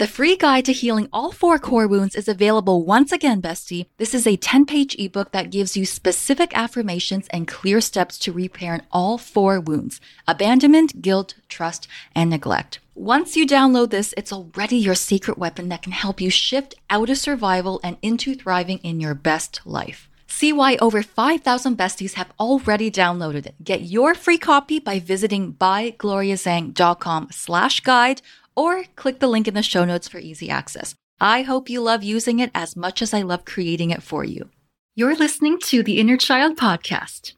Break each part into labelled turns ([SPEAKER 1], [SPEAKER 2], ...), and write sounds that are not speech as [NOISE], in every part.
[SPEAKER 1] The free guide to healing all four core wounds is available once again, bestie. This is a 10 page ebook that gives you specific affirmations and clear steps to repairing all four wounds abandonment, guilt, trust, and neglect. Once you download this, it's already your secret weapon that can help you shift out of survival and into thriving in your best life. See why over 5,000 besties have already downloaded it. Get your free copy by visiting bygloriazhang.com slash guide or click the link in the show notes for easy access. I hope you love using it as much as I love creating it for you. You're listening to the Inner Child Podcast.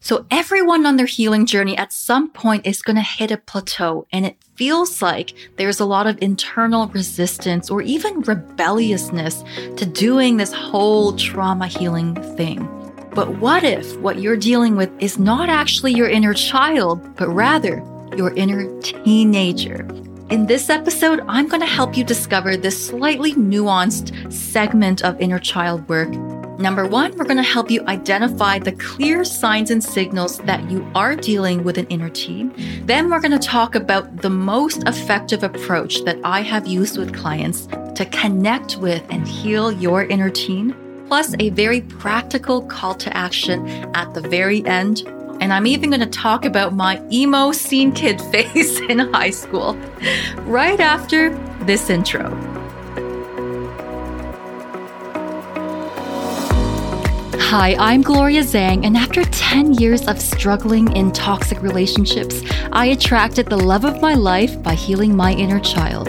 [SPEAKER 1] So everyone on their healing journey at some point is going to hit a plateau and it feels like there's a lot of internal resistance or even rebelliousness to doing this whole trauma healing thing. But what if what you're dealing with is not actually your inner child, but rather your inner teenager? In this episode, I'm going to help you discover this slightly nuanced segment of inner child work. Number one, we're going to help you identify the clear signs and signals that you are dealing with an inner teen. Then we're going to talk about the most effective approach that I have used with clients to connect with and heal your inner teen, plus a very practical call to action at the very end and I'm even going to talk about my emo scene kid [LAUGHS] phase in high school right after this intro. Hi, I'm Gloria Zhang, and after 10 years of struggling in toxic relationships, I attracted the love of my life by healing my inner child.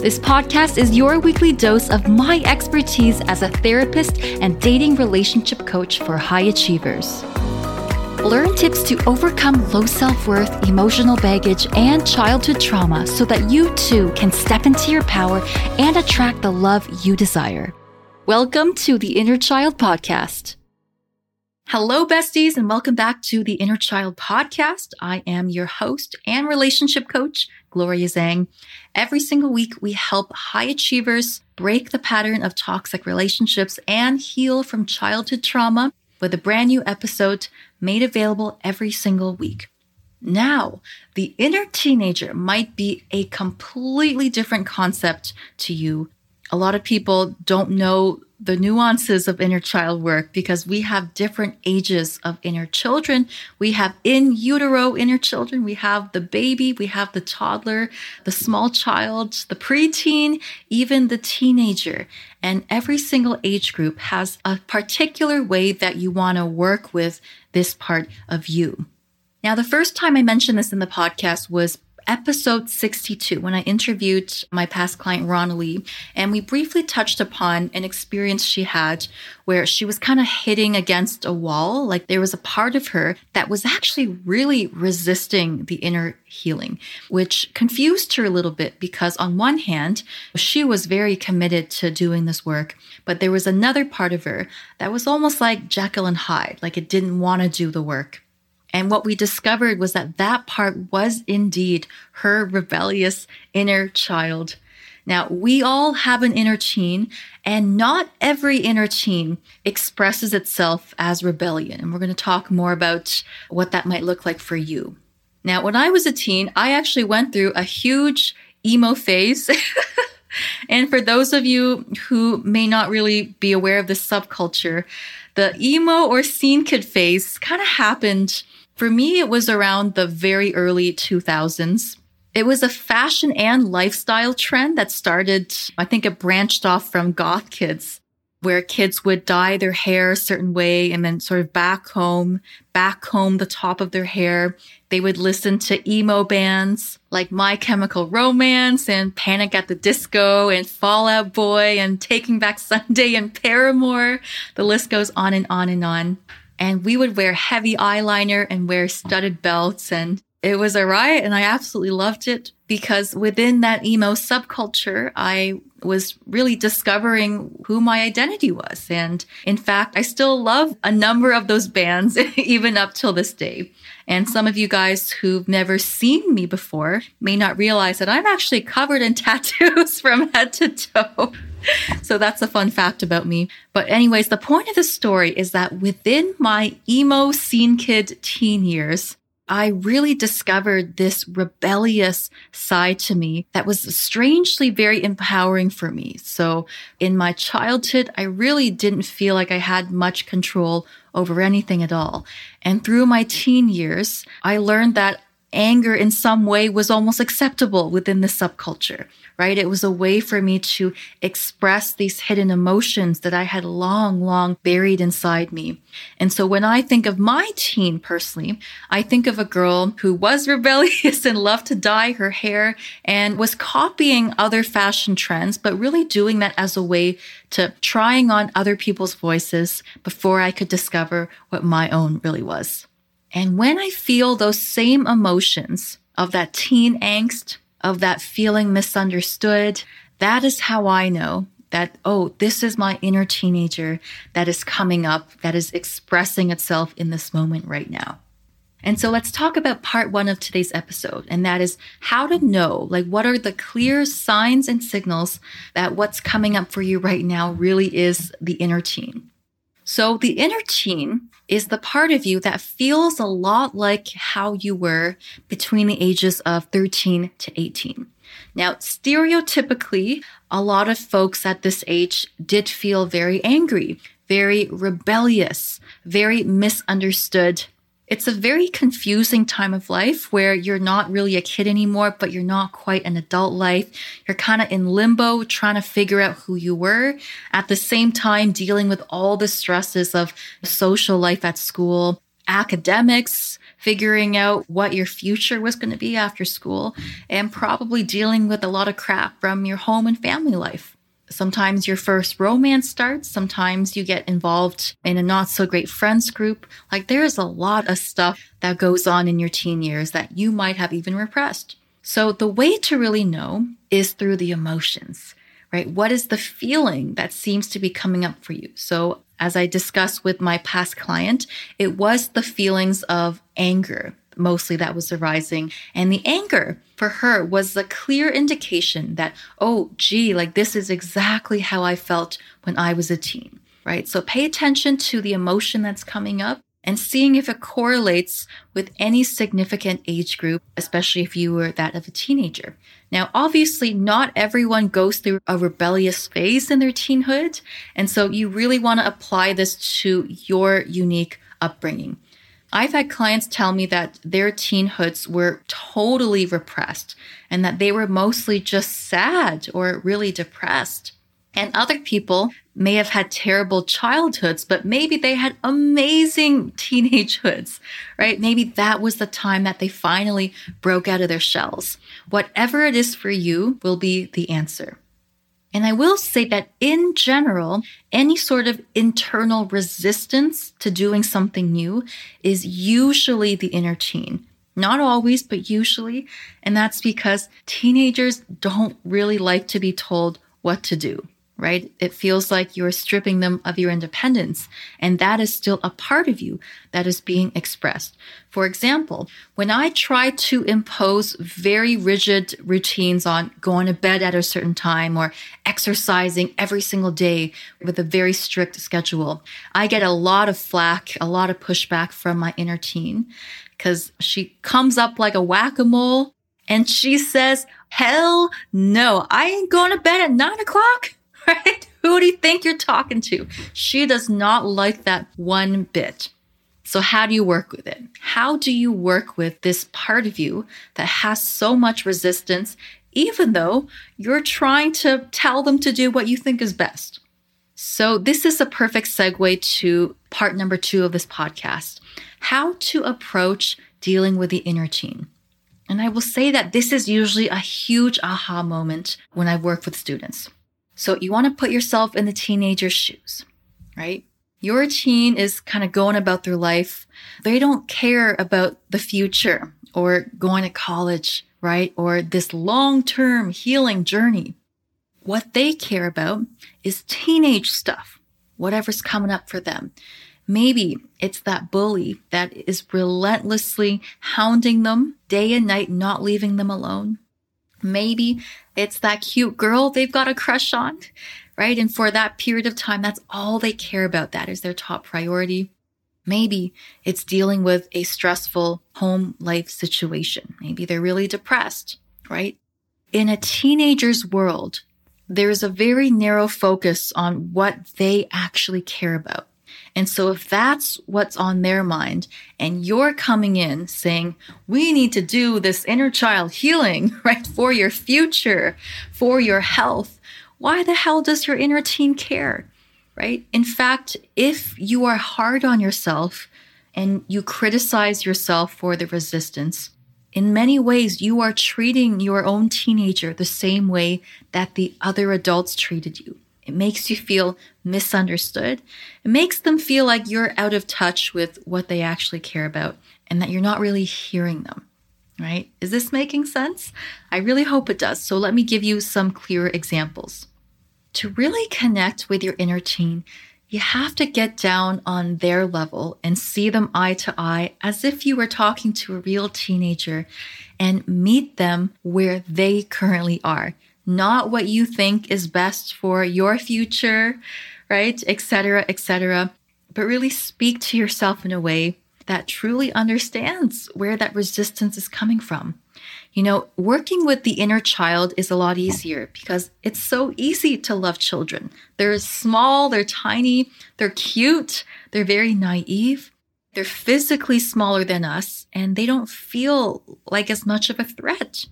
[SPEAKER 1] This podcast is your weekly dose of my expertise as a therapist and dating relationship coach for high achievers. Learn tips to overcome low self worth, emotional baggage, and childhood trauma so that you too can step into your power and attract the love you desire. Welcome to the Inner Child Podcast. Hello, besties, and welcome back to the Inner Child Podcast. I am your host and relationship coach, Gloria Zhang. Every single week, we help high achievers break the pattern of toxic relationships and heal from childhood trauma with a brand new episode made available every single week. Now, the inner teenager might be a completely different concept to you. A lot of people don't know the nuances of inner child work because we have different ages of inner children. We have in utero inner children, we have the baby, we have the toddler, the small child, the preteen, even the teenager. And every single age group has a particular way that you want to work with this part of you. Now, the first time I mentioned this in the podcast was episode 62 when I interviewed my past client, Ronna Lee, and we briefly touched upon an experience she had where she was kind of hitting against a wall. Like there was a part of her that was actually really resisting the inner healing, which confused her a little bit because on one hand, she was very committed to doing this work, but there was another part of her that was almost like Jekyll and Hyde, like it didn't want to do the work. And what we discovered was that that part was indeed her rebellious inner child. Now, we all have an inner teen, and not every inner teen expresses itself as rebellion. And we're going to talk more about what that might look like for you. Now, when I was a teen, I actually went through a huge emo phase. [LAUGHS] and for those of you who may not really be aware of this subculture, the emo or scene kid phase kind of happened for me, it was around the very early 2000s. It was a fashion and lifestyle trend that started, I think it branched off from goth kids, where kids would dye their hair a certain way and then sort of backcomb, back home the top of their hair. They would listen to emo bands like My Chemical Romance and Panic at the Disco and Fall Out Boy and Taking Back Sunday and Paramore. The list goes on and on and on and we would wear heavy eyeliner and wear studded belts and it was a riot and I absolutely loved it because within that emo subculture, I was really discovering who my identity was. And in fact, I still love a number of those bands, [LAUGHS] even up till this day. And some of you guys who've never seen me before may not realize that I'm actually covered in [LAUGHS] tattoos from head to toe so that's a fun fact about me. But, anyways, the point of the story is that within my emo scene kid teen years, I really discovered this rebellious side to me that was strangely very empowering for me. So in my childhood, I really didn't feel like I had much control over anything at all. And through my teen years, I learned that anger in some way was almost acceptable within the subculture, right? It was a way for me to express these hidden emotions that I had long, long buried inside me. And so when I think of my teen personally, I think of a girl who was [LAUGHS] rebellious and loved to dye her hair and was copying other fashion trends, but really doing that as a way to trying on other people's voices before I could discover what my own really was. And when I feel those same emotions of that teen angst, of that feeling misunderstood, that is how I know that, oh, this is my inner teenager that is coming up, that is expressing itself in this moment right now. And so let's talk about part one of today's episode, and that is how to know, like, what are the clear signs and signals that what's coming up for you right now really is the inner teen. So the inner teen is the part of you that feels a lot like how you were between the ages of 13 to 18. Now, stereotypically, a lot of folks at this age did feel very angry, very rebellious, very misunderstood, it's a very confusing time of life where you're not really a kid anymore, but you're not quite an adult life. You're kind of in limbo, trying to figure out who you were at the same time dealing with all the stresses of social life at school, academics, figuring out what your future was going to be after school, and probably dealing with a lot of crap from your home and family life. Sometimes your first romance starts. Sometimes you get involved in a not so great friends group. Like there's a lot of stuff that goes on in your teen years that you might have even repressed. So the way to really know is through the emotions, right? What is the feeling that seems to be coming up for you? So as I discussed with my past client, it was the feelings of anger, mostly that was arising. And the anger for her was a clear indication that, oh, gee, like this is exactly how I felt when I was a teen, right? So pay attention to the emotion that's coming up and seeing if it correlates with any significant age group, especially if you were that of a teenager. Now, obviously, not everyone goes through a rebellious phase in their teenhood. And so you really want to apply this to your unique upbringing. I've had clients tell me that their teenhoods were totally repressed and that they were mostly just sad or really depressed. And other people may have had terrible childhoods, but maybe they had amazing [LAUGHS] teenagehoods, right? Maybe that was the time that they finally broke out of their shells. Whatever it is for you will be the answer. And I will say that in general, any sort of internal resistance to doing something new is usually the inner teen. Not always, but usually. And that's because teenagers don't really like to be told what to do right? It feels like you're stripping them of your independence, and that is still a part of you that is being expressed. For example, when I try to impose very rigid routines on going to bed at a certain time or exercising every single day with a very strict schedule, I get a lot of flack, a lot of pushback from my inner teen because she comes up like a whack a mole and she says, Hell no, I ain't going to bed at nine o'clock. Right? [LAUGHS] Who do you think you're talking to? She does not like that one bit. So, how do you work with it? How do you work with this part of you that has so much resistance, even though you're trying to tell them to do what you think is best? So, this is a perfect segue to part number two of this podcast how to approach dealing with the inner teen. And I will say that this is usually a huge aha moment when I work with students. So you want to put yourself in the teenager's shoes, right? Your teen is kind of going about their life. They don't care about the future or going to college, right? Or this long term healing journey. What they care about is teenage stuff, whatever's coming up for them. Maybe it's that bully that is relentlessly hounding them day and night, not leaving them alone. Maybe it's that cute girl they've got a crush on, right? And for that period of time, that's all they care about. That is their top priority. Maybe it's dealing with a stressful home life situation. Maybe they're really depressed, right? In a teenager's world, there's a very narrow focus on what they actually care about. And so if that's what's on their mind and you're coming in saying, we need to do this inner child healing, [LAUGHS] right? For your future, for your health. Why the hell does your inner teen care? Right? In fact, if you are hard on yourself and you criticize yourself for the resistance, in many ways, you are treating your own teenager the same way that the other adults treated you. It makes you feel misunderstood. It makes them feel like you're out of touch with what they actually care about and that you're not really hearing them. Right? Is this making sense? I really hope it does. So let me give you some clear examples. To really connect with your inner teen, you have to get down on their level and see them eye to eye as if you were talking to a real teenager and meet them where they currently are, not what you think is best for your future, right? Etc., etc. But really speak to yourself in a way that truly understands where that resistance is coming from. You know, working with the inner child is a lot easier because it's so easy to love children. They're small, they're tiny, they're cute, they're very naive. They're physically smaller than us and they don't feel like as much of a threat.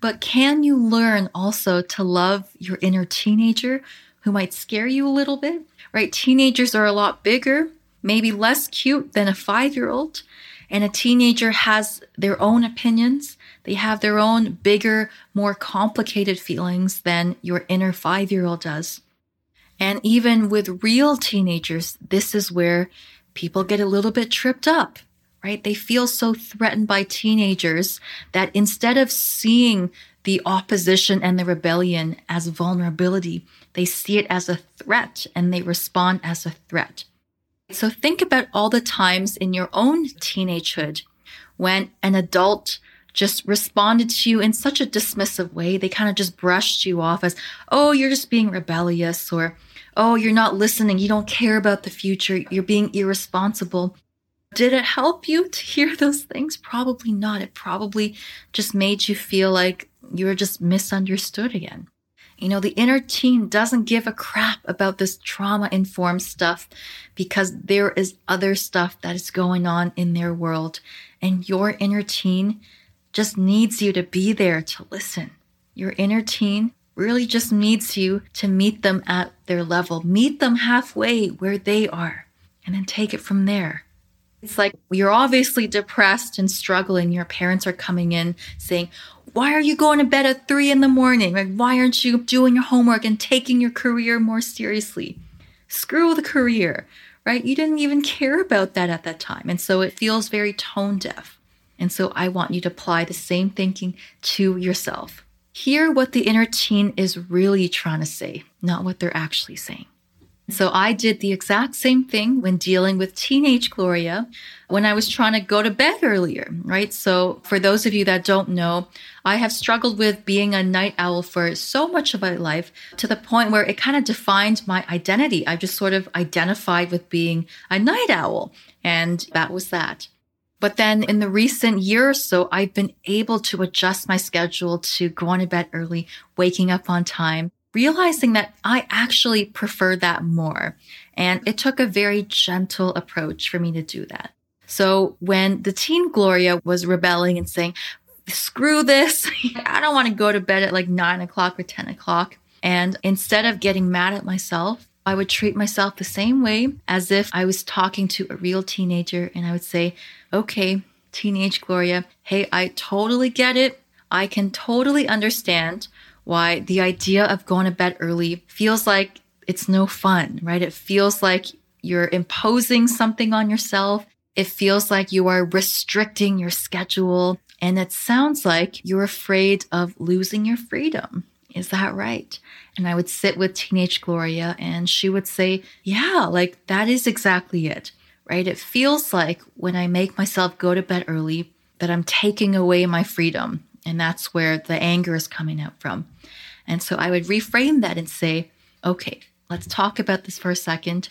[SPEAKER 1] But can you learn also to love your inner teenager who might scare you a little bit? Right? Teenagers are a lot bigger, maybe less cute than a five year old. And a teenager has their own opinions. They have their own bigger, more complicated feelings than your inner five year old does. And even with real teenagers, this is where people get a little bit tripped up, right? They feel so threatened by teenagers that instead of seeing the opposition and the rebellion as vulnerability, they see it as a threat and they respond as a threat. So think about all the times in your own teenagehood when an adult just responded to you in such a dismissive way. They kind of just brushed you off as, oh, you're just being rebellious, or oh, you're not listening. You don't care about the future. You're being irresponsible. Did it help you to hear those things? Probably not. It probably just made you feel like you were just misunderstood again. You know, the inner teen doesn't give a crap about this trauma informed stuff because there is other stuff that is going on in their world. And your inner teen just needs you to be there to listen. Your inner teen really just needs you to meet them at their level, meet them halfway where they are, and then take it from there. It's like you're obviously depressed and struggling. Your parents are coming in saying, why are you going to bed at three in the morning? Like, why aren't you doing your homework and taking your career more seriously? Screw the career, right? You didn't even care about that at that time. And so it feels very tone deaf. And so I want you to apply the same thinking to yourself. Hear what the inner teen is really trying to say, not what they're actually saying. So I did the exact same thing when dealing with teenage Gloria when I was trying to go to bed earlier, right? So for those of you that don't know, I have struggled with being a night owl for so much of my life to the point where it kind of defined my identity. I just sort of identified with being a night owl and that was that. But then in the recent year or so, I've been able to adjust my schedule to going to bed early, waking up on time, realizing that I actually prefer that more. And it took a very gentle approach for me to do that. So when the teen Gloria was rebelling and saying, screw this, [LAUGHS] I don't want to go to bed at like nine o'clock or 10 o'clock. And instead of getting mad at myself, I would treat myself the same way as if I was talking to a real teenager. And I would say, okay, teenage Gloria, hey, I totally get it. I can totally understand why the idea of going to bed early feels like it's no fun, right? It feels like you're imposing something on yourself. It feels like you are restricting your schedule. And it sounds like you're afraid of losing your freedom. Is that right? And I would sit with teenage Gloria and she would say, Yeah, like that is exactly it, right? It feels like when I make myself go to bed early that I'm taking away my freedom. And that's where the anger is coming out from. And so I would reframe that and say, okay, let's talk about this for a second.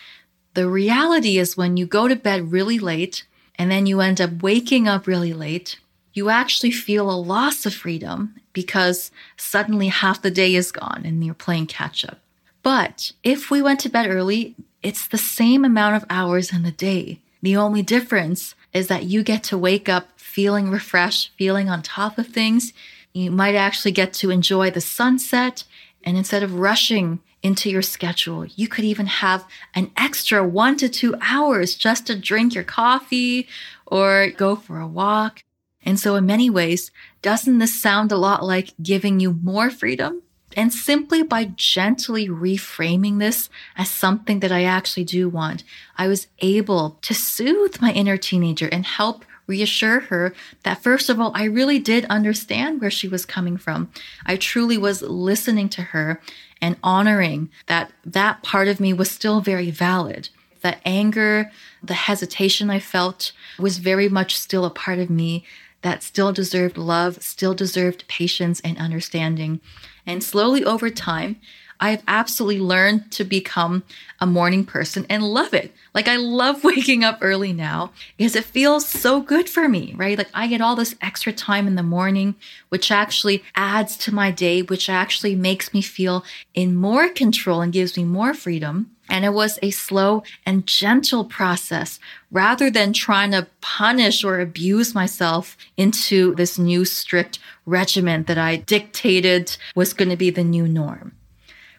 [SPEAKER 1] The reality is when you go to bed really late and then you end up waking up really late, you actually feel a loss of freedom because suddenly half the day is gone and you're playing catch up. But if we went to bed early, it's the same amount of hours in the day. The only difference is that you get to wake up feeling refreshed, feeling on top of things. You might actually get to enjoy the sunset. And instead of rushing into your schedule. You could even have an extra one to two hours just to drink your coffee or go for a walk. And so in many ways, doesn't this sound a lot like giving you more freedom? And simply by gently reframing this as something that I actually do want, I was able to soothe my inner teenager and help reassure her that first of all, I really did understand where she was coming from. I truly was listening to her and honoring that that part of me was still very valid. The anger, the hesitation I felt was very much still a part of me that still deserved love, still deserved patience and understanding. And slowly over time, I've absolutely learned to become a morning person and love it. Like I love [LAUGHS] waking up early now because it feels so good for me, right? Like I get all this extra time in the morning, which actually adds to my day, which actually makes me feel in more control and gives me more freedom. And it was a slow and gentle process rather than trying to punish or abuse myself into this new strict regimen that I dictated was going to be the new norm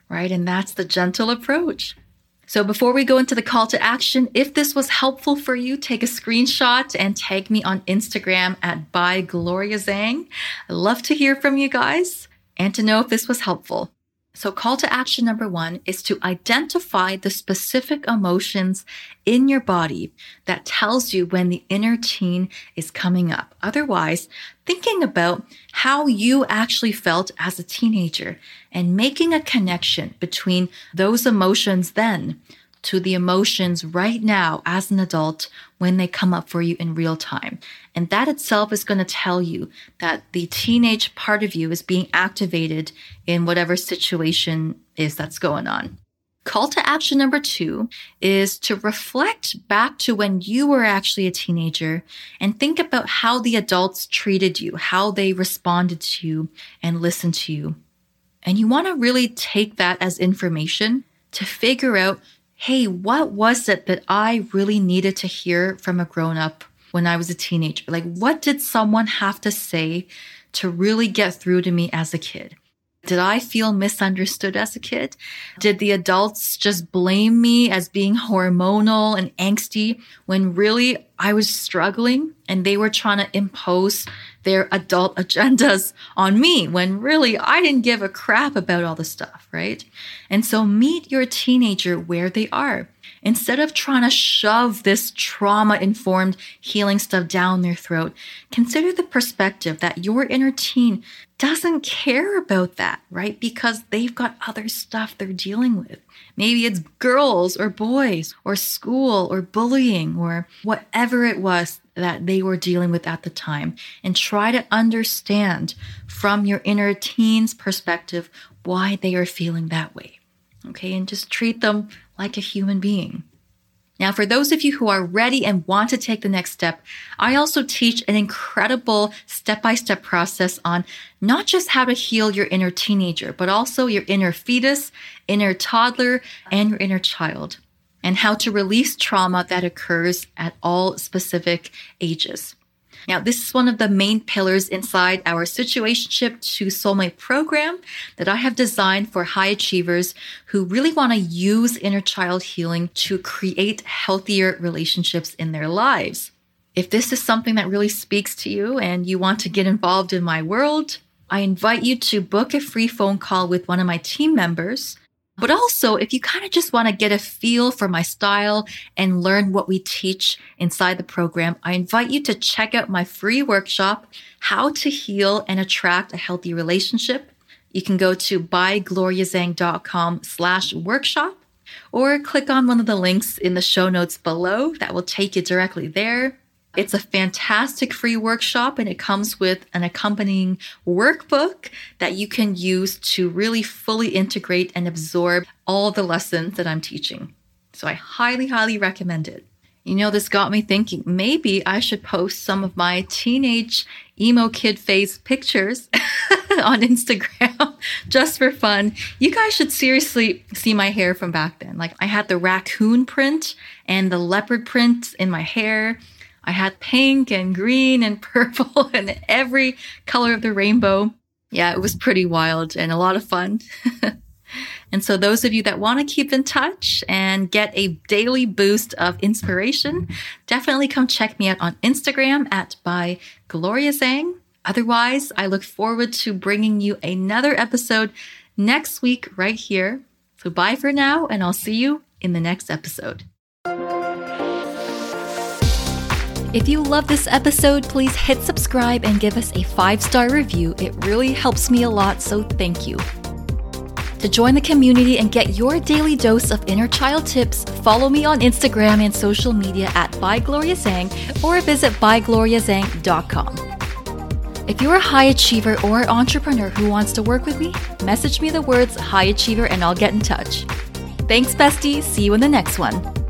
[SPEAKER 1] right? And that's the gentle approach. So before we go into the call to action, if this was helpful for you, take a screenshot and tag me on Instagram at by Gloria Zhang. I love to hear from you guys and to know if this was helpful. So call to action number one is to identify the specific emotions in your body that tells you when the inner teen is coming up. Otherwise, thinking about how you actually felt as a teenager and making a connection between those emotions then to the emotions right now as an adult when they come up for you in real time. And that itself is going to tell you that the teenage part of you is being activated in whatever situation is that's going on. Call to action number two is to reflect back to when you were actually a teenager and think about how the adults treated you, how they responded to you and listened to you. And you want to really take that as information to figure out hey, what was it that I really needed to hear from a grown up when I was a teenager? Like, what did someone have to say to really get through to me as a kid? Did I feel misunderstood as a kid? Did the adults just blame me as being hormonal and angsty when really I was struggling and they were trying to impose their adult [LAUGHS] agendas on me when really I didn't give a crap about all the stuff, right? And so meet your teenager where they are. Instead of trying to shove this trauma informed healing stuff down their throat, consider the perspective that your inner teen doesn't care about that, right? Because they've got other stuff they're dealing with. Maybe it's girls or boys or school or bullying or whatever it was that they were dealing with at the time. And try to understand from your inner teen's perspective why they are feeling that way. Okay. And just treat them like a human being. Now, for those of you who are ready and want to take the next step, I also teach an incredible step by step process on not just how to heal your inner teenager, but also your inner fetus, inner toddler, and your inner child, and how to release trauma that occurs at all specific ages. Now, this is one of the main pillars inside our Situationship to Soulmate program that I have designed for high achievers who really want to use inner child healing to create healthier relationships in their lives. If this is something that really speaks to you and you want to get involved in my world, I invite you to book a free phone call with one of my team members but also, if you kind of just want to get a feel for my style and learn what we teach inside the program, I invite you to check out my free workshop, How to Heal and Attract a Healthy Relationship. You can go to bygloriazhang.com slash workshop or click on one of the links in the show notes below that will take you directly there. It's a fantastic free workshop and it comes with an accompanying workbook that you can use to really fully integrate and absorb all the lessons that I'm teaching. So I highly, highly recommend it. You know, this got me thinking maybe I should post some of my teenage emo kid phase pictures [LAUGHS] on Instagram [LAUGHS] just for fun. You guys should seriously see my hair from back then. Like, I had the raccoon print and the leopard print in my hair. I had pink and green and [LAUGHS] purple and every color of the rainbow. Yeah, it was pretty wild and a lot of fun. [LAUGHS] And so those of you that want to keep in touch and get a daily boost of inspiration, definitely come check me out on Instagram at by Gloria Zhang. Otherwise, I look forward to bringing you another episode next week right here. So bye for now, and I'll see you in the next episode. If you love this episode, please hit subscribe and give us a five star review. It really helps me a lot, so thank you. To join the community and get your daily dose of inner child tips, follow me on Instagram and social media at ByGloriaZhang or visit bygloriazhang.com. If you're a high achiever or entrepreneur who wants to work with me, message me the words high achiever and I'll get in touch. Thanks, bestie. See you in the next one.